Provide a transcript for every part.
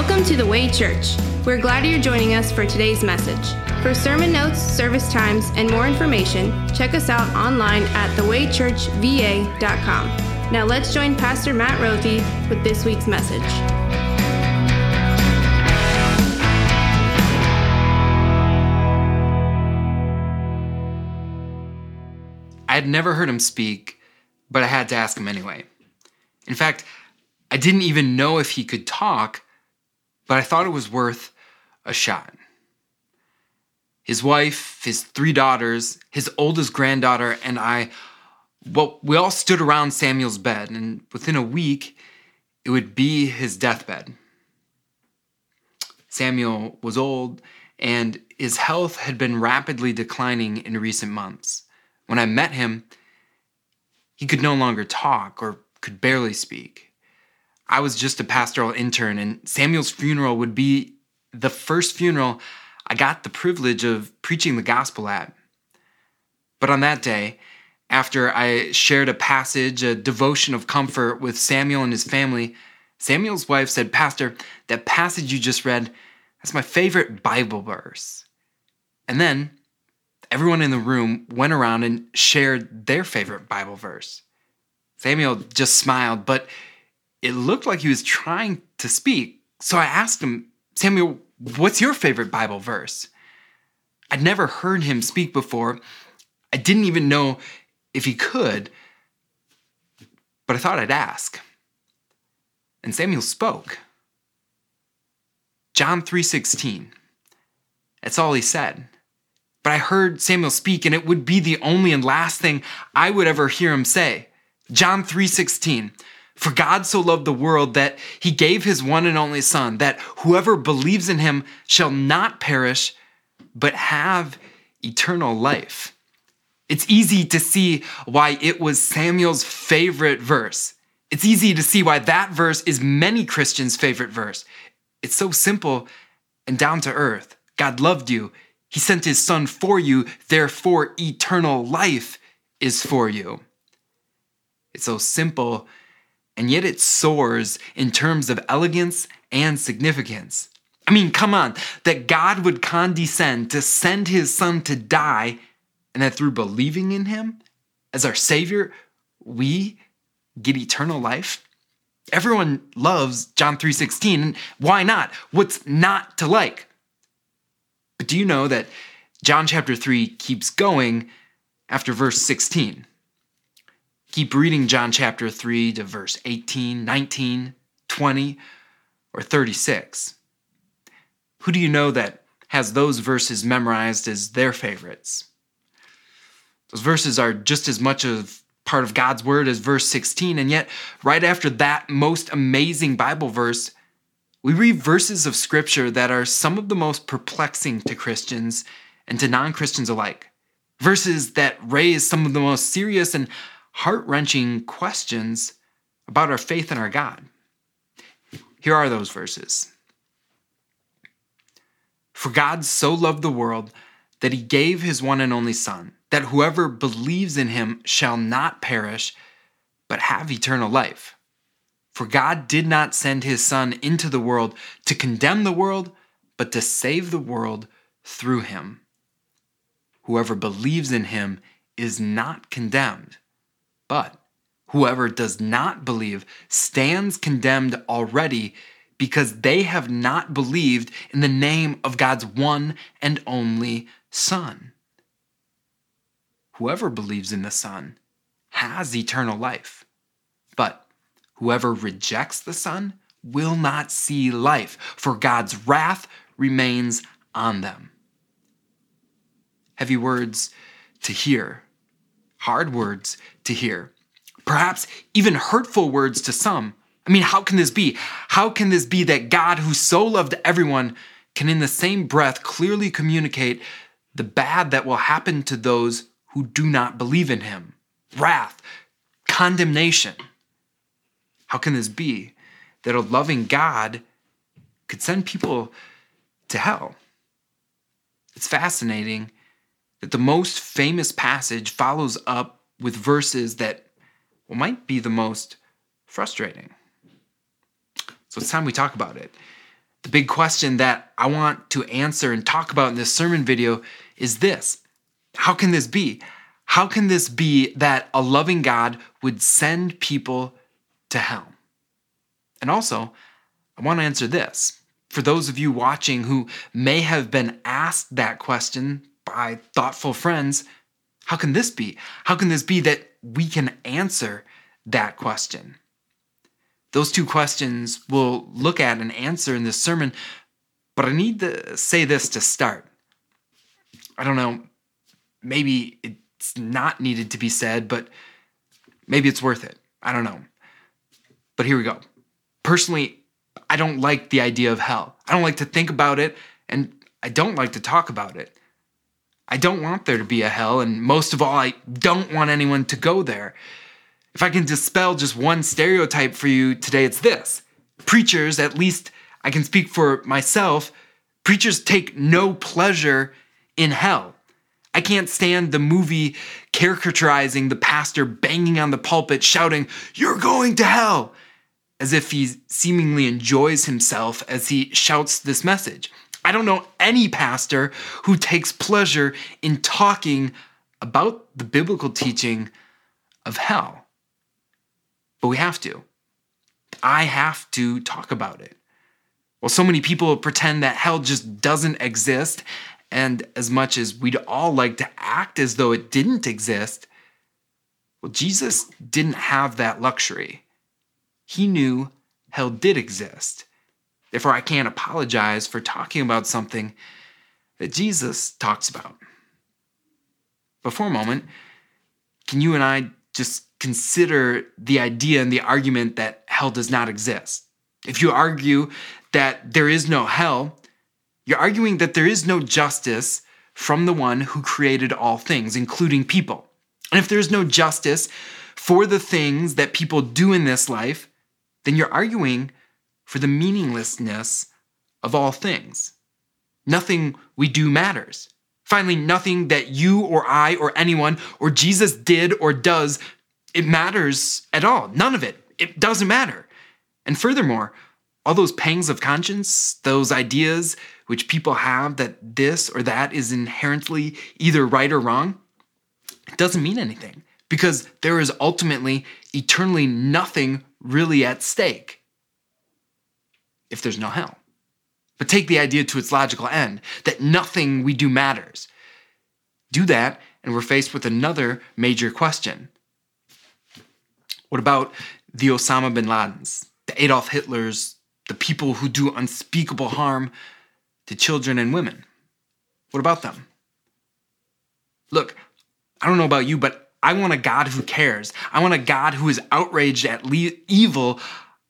Welcome to the Way Church. We're glad you're joining us for today's message. For sermon notes, service times, and more information, check us out online at thewaychurchva.com. Now let's join Pastor Matt Rothy with this week's message. I had never heard him speak, but I had to ask him anyway. In fact, I didn't even know if he could talk, but I thought it was worth a shot. His wife, his three daughters, his oldest granddaughter, and I, well, we all stood around Samuel's bed, and within a week, it would be his deathbed. Samuel was old, and his health had been rapidly declining in recent months. When I met him, he could no longer talk or could barely speak. I was just a pastoral intern, and Samuel's funeral would be the first funeral I got the privilege of preaching the gospel at. But on that day, after I shared a passage, a devotion of comfort with Samuel and his family, Samuel's wife said, Pastor, that passage you just read, that's my favorite Bible verse. And then everyone in the room went around and shared their favorite Bible verse. Samuel just smiled, but it looked like he was trying to speak. So I asked him, Samuel, what's your favorite Bible verse? I'd never heard him speak before. I didn't even know if he could, but I thought I'd ask. And Samuel spoke. John 3:16. That's all he said. But I heard Samuel speak and it would be the only and last thing I would ever hear him say. John 3:16. For God so loved the world that he gave his one and only son that whoever believes in him shall not perish but have eternal life. It's easy to see why it was Samuel's favorite verse. It's easy to see why that verse is many Christians' favorite verse. It's so simple and down to earth. God loved you. He sent his son for you, therefore, eternal life is for you. It's so simple, and yet it soars in terms of elegance and significance. I mean, come on, that God would condescend to send his son to die, and that through believing in him as our Savior, we get eternal life. Everyone loves John 3:16, and why not? What's not to like? But do you know that John chapter 3 keeps going after verse 16? Keep reading John chapter 3 to verse 18, 19, 20, or 36. Who do you know that has those verses memorized as their favorites? Those verses are just as much of part of God's word as verse 16, and yet right after that most amazing Bible verse, we read verses of scripture that are some of the most perplexing to Christians and to non Christians alike. Verses that raise some of the most serious and heart wrenching questions about our faith in our God. Here are those verses For God so loved the world that he gave his one and only Son, that whoever believes in him shall not perish, but have eternal life. For God did not send his Son into the world to condemn the world, but to save the world through him. Whoever believes in him is not condemned, but whoever does not believe stands condemned already because they have not believed in the name of God's one and only Son. Whoever believes in the Son has eternal life, but Whoever rejects the Son will not see life, for God's wrath remains on them. Heavy words to hear, hard words to hear, perhaps even hurtful words to some. I mean, how can this be? How can this be that God, who so loved everyone, can in the same breath clearly communicate the bad that will happen to those who do not believe in Him? Wrath, condemnation. How can this be that a loving God could send people to hell? It's fascinating that the most famous passage follows up with verses that well, might be the most frustrating. So it's time we talk about it. The big question that I want to answer and talk about in this sermon video is this How can this be? How can this be that a loving God would send people to hell? And also, I want to answer this. For those of you watching who may have been asked that question by thoughtful friends, how can this be? How can this be that we can answer that question? Those two questions we'll look at and answer in this sermon, but I need to say this to start. I don't know, maybe it's not needed to be said, but maybe it's worth it. I don't know. But here we go. Personally, I don't like the idea of hell. I don't like to think about it, and I don't like to talk about it. I don't want there to be a hell, and most of all, I don't want anyone to go there. If I can dispel just one stereotype for you today, it's this preachers, at least I can speak for myself, preachers take no pleasure in hell. I can't stand the movie caricaturizing the pastor banging on the pulpit, shouting, You're going to hell, as if he seemingly enjoys himself as he shouts this message. I don't know any pastor who takes pleasure in talking about the biblical teaching of hell. But we have to. I have to talk about it. Well, so many people pretend that hell just doesn't exist, and as much as we'd all like to act as though it didn't exist, well, Jesus didn't have that luxury. He knew hell did exist. Therefore, I can't apologize for talking about something that Jesus talks about. But for a moment, can you and I just consider the idea and the argument that hell does not exist? If you argue that there is no hell, you're arguing that there is no justice from the one who created all things, including people. And if there's no justice for the things that people do in this life, then you're arguing for the meaninglessness of all things. Nothing we do matters. Finally, nothing that you or I or anyone or Jesus did or does, it matters at all. None of it. It doesn't matter. And furthermore, all those pangs of conscience, those ideas which people have that this or that is inherently either right or wrong, it doesn't mean anything because there is ultimately eternally nothing really at stake if there's no hell. But take the idea to its logical end that nothing we do matters. Do that, and we're faced with another major question. What about the Osama bin Ladens, the Adolf Hitlers, the people who do unspeakable harm to children and women? What about them? Look, I don't know about you, but I want a God who cares. I want a God who is outraged at le- evil.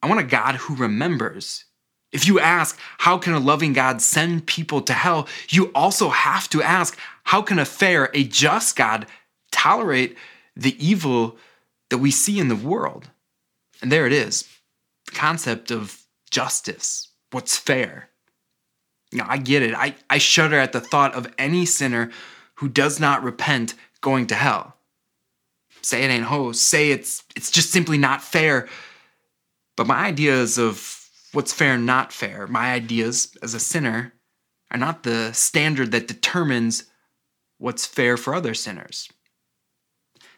I want a God who remembers if you ask, how can a loving God send people to hell? You also have to ask, how can a fair, a just God tolerate the evil that we see in the world? And there it is the concept of justice, what's fair. Know, I get it. I, I shudder at the thought of any sinner who does not repent going to hell. Say it ain't ho, say it's it's just simply not fair. But my ideas of what's fair and not fair. My ideas as a sinner are not the standard that determines what's fair for other sinners.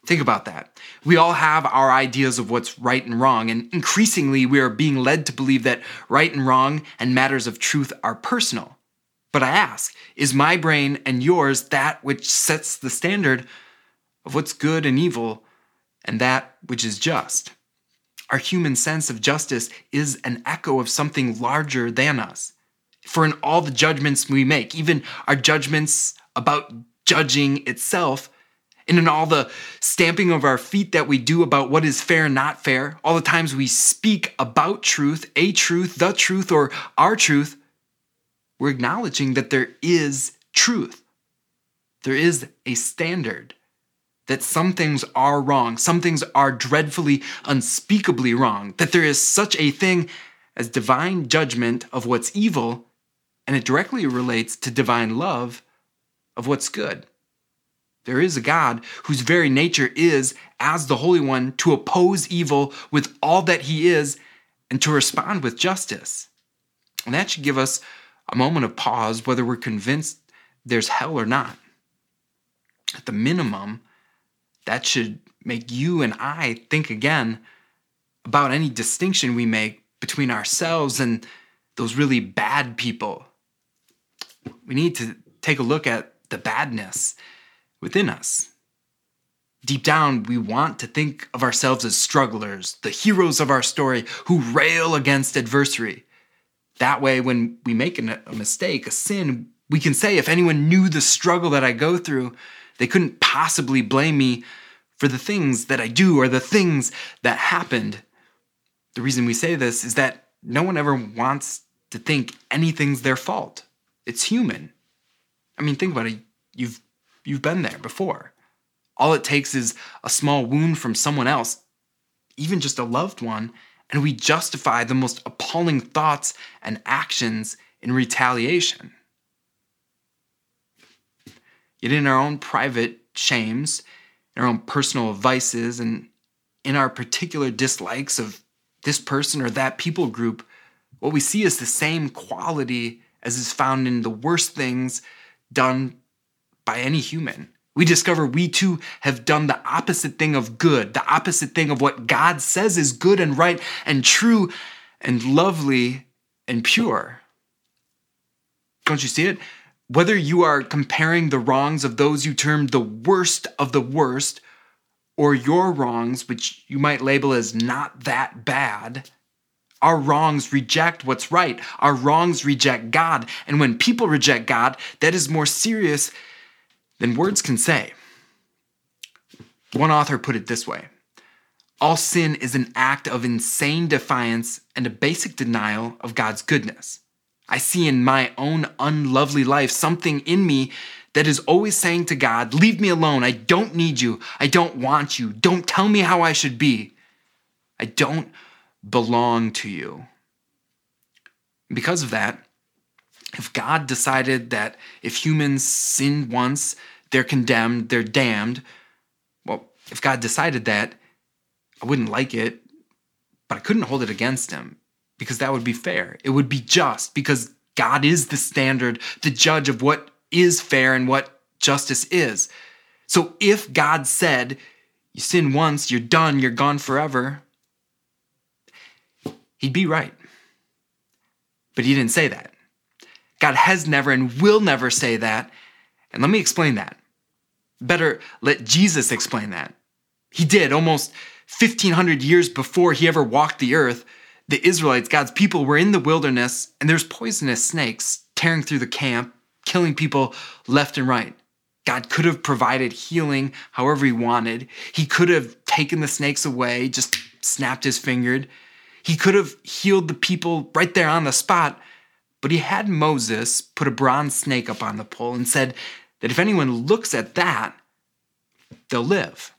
Think about that. We all have our ideas of what's right and wrong, and increasingly we are being led to believe that right and wrong and matters of truth are personal. But I ask, is my brain and yours that which sets the standard of what's good and evil and that which is just? Our human sense of justice is an echo of something larger than us. For in all the judgments we make, even our judgments about judging itself, and in all the stamping of our feet that we do about what is fair and not fair, all the times we speak about truth, a truth, the truth, or our truth, we're acknowledging that there is truth. There is a standard that some things are wrong, some things are dreadfully, unspeakably wrong, that there is such a thing as divine judgment of what's evil, and it directly relates to divine love of what's good. There is a God whose very nature is, as the Holy One, to oppose evil with all that he is and to respond with justice. And that should give us a moment of pause whether we're convinced there's hell or not. At the minimum, that should make you and I think again about any distinction we make between ourselves and those really bad people. We need to take a look at the badness within us. Deep down, we want to think of ourselves as strugglers, the heroes of our story who rail against adversity. That way, when we make a mistake, a sin, we can say, if anyone knew the struggle that I go through, they couldn't possibly blame me for the things that I do or the things that happened. The reason we say this is that no one ever wants to think anything's their fault. It's human. I mean, think about it. You've you've been there before. All it takes is a small wound from someone else, even just a loved one, and we justify the most appalling thoughts and actions in retaliation. Yet, in our own private shames, in our own personal vices, and in our particular dislikes of this person or that people group, what we see is the same quality as is found in the worst things done by any human. We discover we too have done the opposite thing of good, the opposite thing of what God says is good and right and true and lovely and pure. Don't you see it? Whether you are comparing the wrongs of those you term the worst of the worst, or your wrongs, which you might label as not that bad, our wrongs reject what's right. Our wrongs reject God. And when people reject God, that is more serious than words can say. One author put it this way All sin is an act of insane defiance and a basic denial of God's goodness. I see in my own unlovely life something in me that is always saying to God, Leave me alone. I don't need you. I don't want you. Don't tell me how I should be. I don't belong to you. Because of that, if God decided that if humans sin once, they're condemned, they're damned, well, if God decided that, I wouldn't like it, but I couldn't hold it against him because that would be fair. It would be just because God is the standard, the judge of what is fair and what justice is. So if God said, you sin once, you're done, you're gone forever, he'd be right. But he didn't say that. God has never and will never say that. And let me explain that. Better let Jesus explain that. He did almost 1500 years before he ever walked the earth. The Israelites, God's people, were in the wilderness and there's poisonous snakes tearing through the camp, killing people left and right. God could have provided healing however he wanted. He could have taken the snakes away, just snapped his finger. He could have healed the people right there on the spot, but he had Moses put a bronze snake up on the pole and said that if anyone looks at that, they'll live.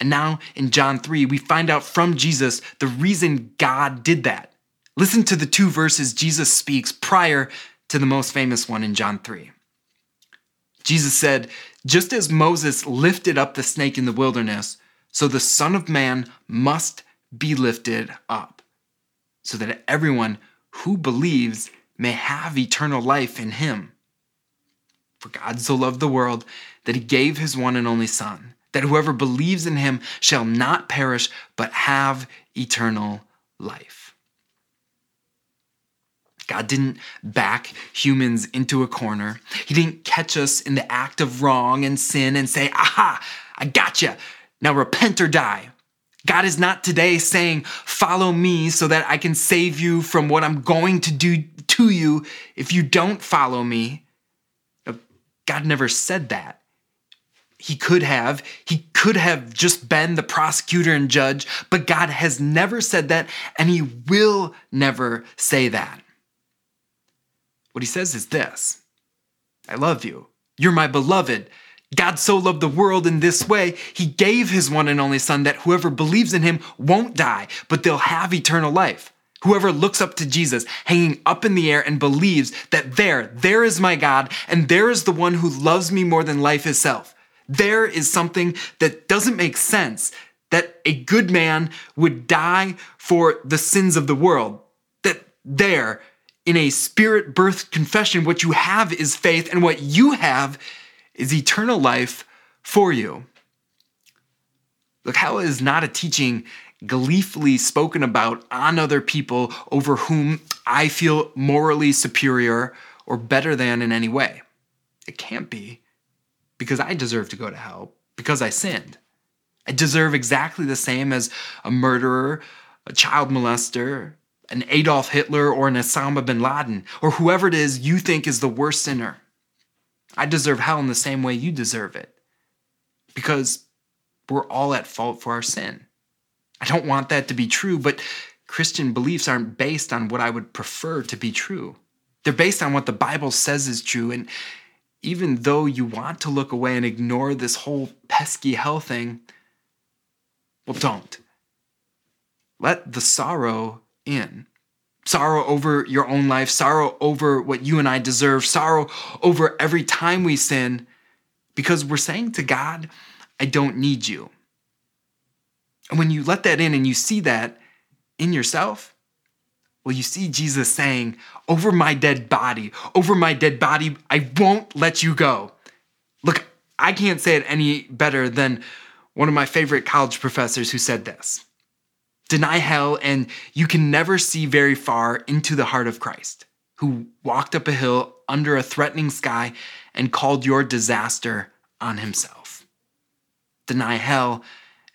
And now in John 3, we find out from Jesus the reason God did that. Listen to the two verses Jesus speaks prior to the most famous one in John 3. Jesus said, Just as Moses lifted up the snake in the wilderness, so the Son of Man must be lifted up, so that everyone who believes may have eternal life in him. For God so loved the world that he gave his one and only Son, that whoever believes in him shall not perish, but have eternal life. God didn't back humans into a corner. He didn't catch us in the act of wrong and sin and say, Aha, I got you. Now repent or die. God is not today saying, Follow me so that I can save you from what I'm going to do to you if you don't follow me. God never said that. He could have. He could have just been the prosecutor and judge, but God has never said that, and He will never say that. What He says is this I love you. You're my beloved. God so loved the world in this way, he gave his one and only Son that whoever believes in him won't die, but they'll have eternal life. Whoever looks up to Jesus hanging up in the air and believes that there, there is my God, and there is the one who loves me more than life itself. There is something that doesn't make sense that a good man would die for the sins of the world. That there in a spirit birth confession, what you have is faith, and what you have is eternal life for you. Look, how is not a teaching gleefully spoken about on other people over whom I feel morally superior or better than in any way. It can't be because I deserve to go to hell because I sinned. I deserve exactly the same as a murderer, a child molester, an Adolf Hitler, or an Osama bin Laden, or whoever it is you think is the worst sinner. I deserve hell in the same way you deserve it because we're all at fault for our sin. I don't want that to be true, but Christian beliefs aren't based on what I would prefer to be true. They're based on what the Bible says is true. And even though you want to look away and ignore this whole pesky hell thing, well, don't. Let the sorrow in. Sorrow over your own life, sorrow over what you and I deserve, sorrow over every time we sin, because we're saying to God, I don't need you. And when you let that in and you see that in yourself, well, you see Jesus saying, Over my dead body, over my dead body, I won't let you go. Look, I can't say it any better than one of my favorite college professors who said this Deny hell, and you can never see very far into the heart of Christ, who walked up a hill under a threatening sky and called your disaster on himself. Deny hell,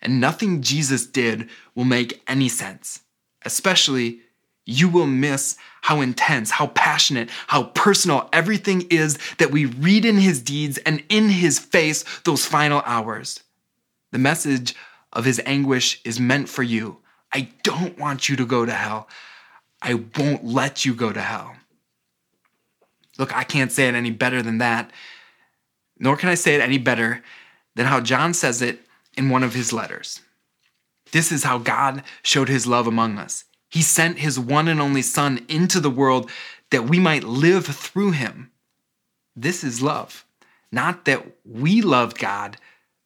and nothing Jesus did will make any sense. Especially, you will miss how intense, how passionate, how personal everything is that we read in his deeds and in his face those final hours. The message of his anguish is meant for you. I don't want you to go to hell. I won't let you go to hell. Look, I can't say it any better than that, nor can I say it any better than how John says it in one of his letters. This is how God showed his love among us. He sent his one and only Son into the world that we might live through him. This is love. Not that we loved God,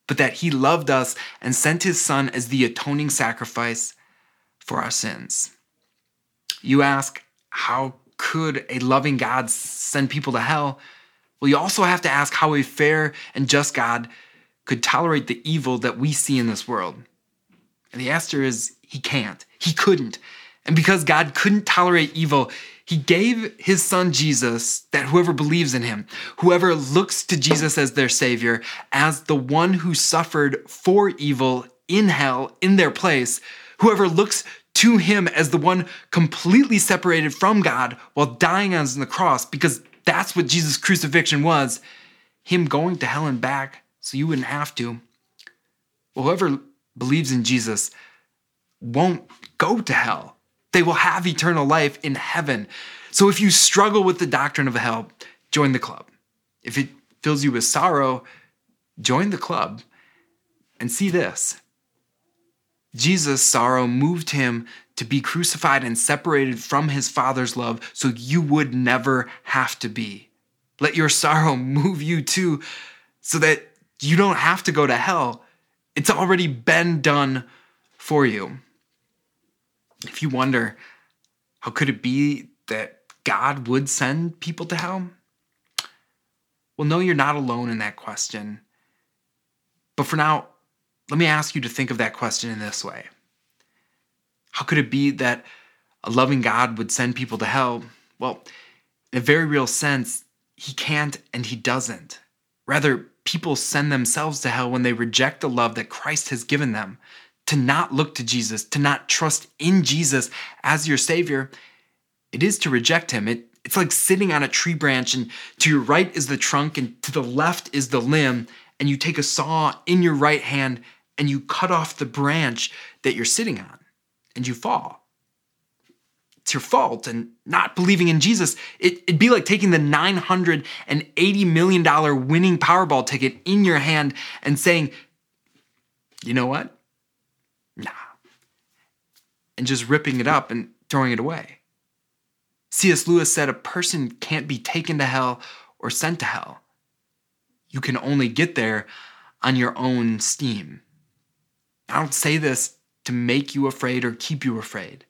but that he loved us and sent his Son as the atoning sacrifice for our sins. You ask, how could a loving God send people to hell? Well, you also have to ask how a fair and just God could tolerate the evil that we see in this world? And the answer is he can't. He couldn't. And because God couldn't tolerate evil, he gave his son Jesus that whoever believes in him, whoever looks to Jesus as their savior, as the one who suffered for evil in hell in their place, whoever looks to him as the one completely separated from God while dying on the cross, because that's what Jesus' crucifixion was, him going to hell and back so you wouldn't have to. Well, whoever believes in Jesus won't go to hell. They will have eternal life in heaven. So if you struggle with the doctrine of hell, join the club. If it fills you with sorrow, join the club and see this. Jesus' sorrow moved him to be crucified and separated from his Father's love so you would never have to be. Let your sorrow move you too, so that you don't have to go to hell. It's already been done for you. If you wonder, how could it be that God would send people to hell? Well, no, you're not alone in that question. But for now, let me ask you to think of that question in this way How could it be that a loving God would send people to hell? Well, in a very real sense, he can't and he doesn't. Rather, people send themselves to hell when they reject the love that Christ has given them. To not look to Jesus, to not trust in Jesus as your Savior, it is to reject Him. It, it's like sitting on a tree branch, and to your right is the trunk, and to the left is the limb, and you take a saw in your right hand and you cut off the branch that you're sitting on, and you fall it's your fault and not believing in Jesus. It, it'd be like taking the $980 million winning Powerball ticket in your hand and saying, you know what? Nah. And just ripping it up and throwing it away. C.S. Lewis said a person can't be taken to hell or sent to hell. You can only get there on your own steam. I don't say this to make you afraid or keep you afraid.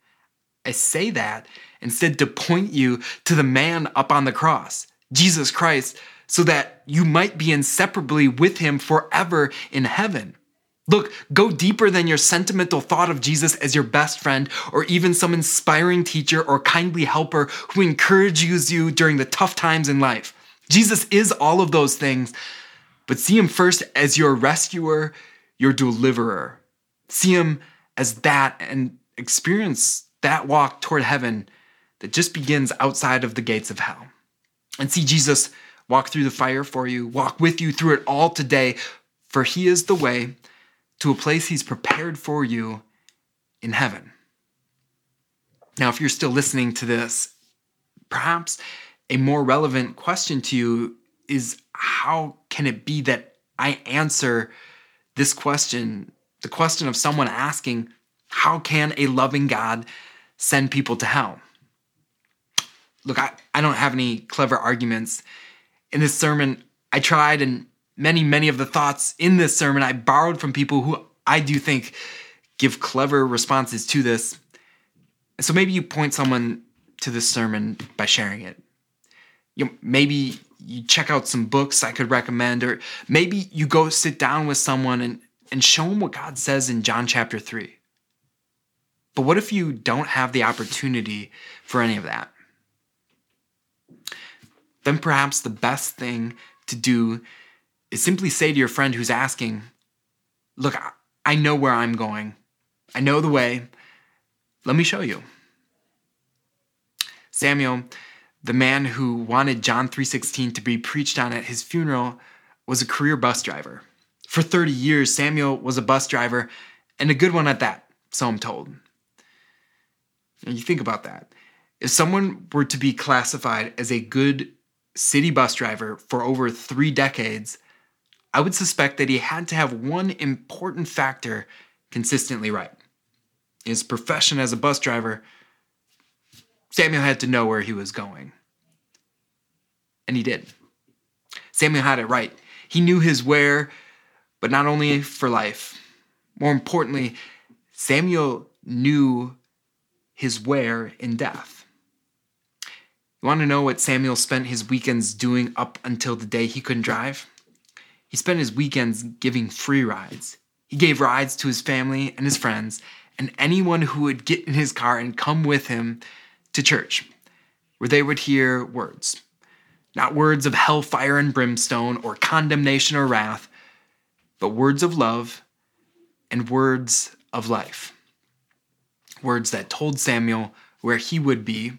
I say that instead to point you to the man up on the cross, Jesus Christ, so that you might be inseparably with him forever in heaven. Look, go deeper than your sentimental thought of Jesus as your best friend or even some inspiring teacher or kindly helper who encourages you during the tough times in life. Jesus is all of those things, but see him first as your rescuer, your deliverer. See him as that and experience that walk toward heaven that just begins outside of the gates of hell. And see Jesus walk through the fire for you, walk with you through it all today, for he is the way to a place He's prepared for you in heaven. Now, if you're still listening to this, perhaps a more relevant question to you is how can it be that I answer this question, the question of someone asking, how can a loving God send people to hell? Look, I, I don't have any clever arguments. In this sermon, I tried and many, many of the thoughts in this sermon I borrowed from people who I do think give clever responses to this. So maybe you point someone to this sermon by sharing it. You know, maybe you check out some books I could recommend, or maybe you go sit down with someone and, and show them what God says in John chapter 3. But what if you don't have the opportunity for any of that? Then perhaps the best thing to do is simply say to your friend who's asking, Look, I know where I'm going, I know the way. Let me show you. Samuel, the man who wanted John 3:16 to be preached on at his funeral, was a career bus driver. For 30 years, Samuel was a bus driver and a good one at that, so I'm told. And you think about that. If someone were to be classified as a good city bus driver for over three decades, I would suspect that he had to have one important factor consistently right. His profession as a bus driver, Samuel had to know where he was going. And he did. Samuel had it right. He knew his where, but not only for life. More importantly, Samuel knew his where in death. You want to know what Samuel spent his weekends doing up until the day he couldn't drive? He spent his weekends giving free rides. He gave rides to his family and his friends and anyone who would get in his car and come with him to church, where they would hear words. Not words of hellfire and brimstone or condemnation or wrath, but words of love and words of life. Words that told Samuel where he would be,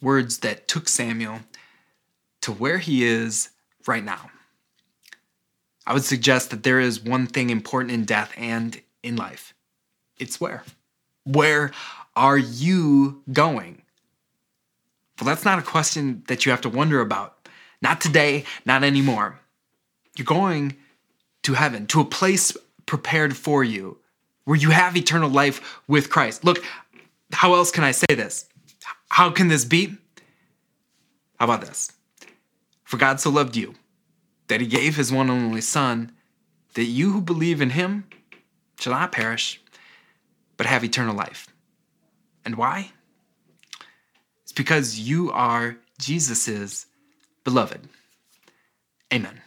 words that took Samuel to where he is right now. I would suggest that there is one thing important in death and in life it's where. Where are you going? Well, that's not a question that you have to wonder about. Not today, not anymore. You're going to heaven, to a place prepared for you where you have eternal life with Christ. Look, how else can I say this? How can this be? How about this? For God so loved you that he gave his one and only Son, that you who believe in him shall not perish, but have eternal life. And why? It's because you are Jesus's beloved. Amen.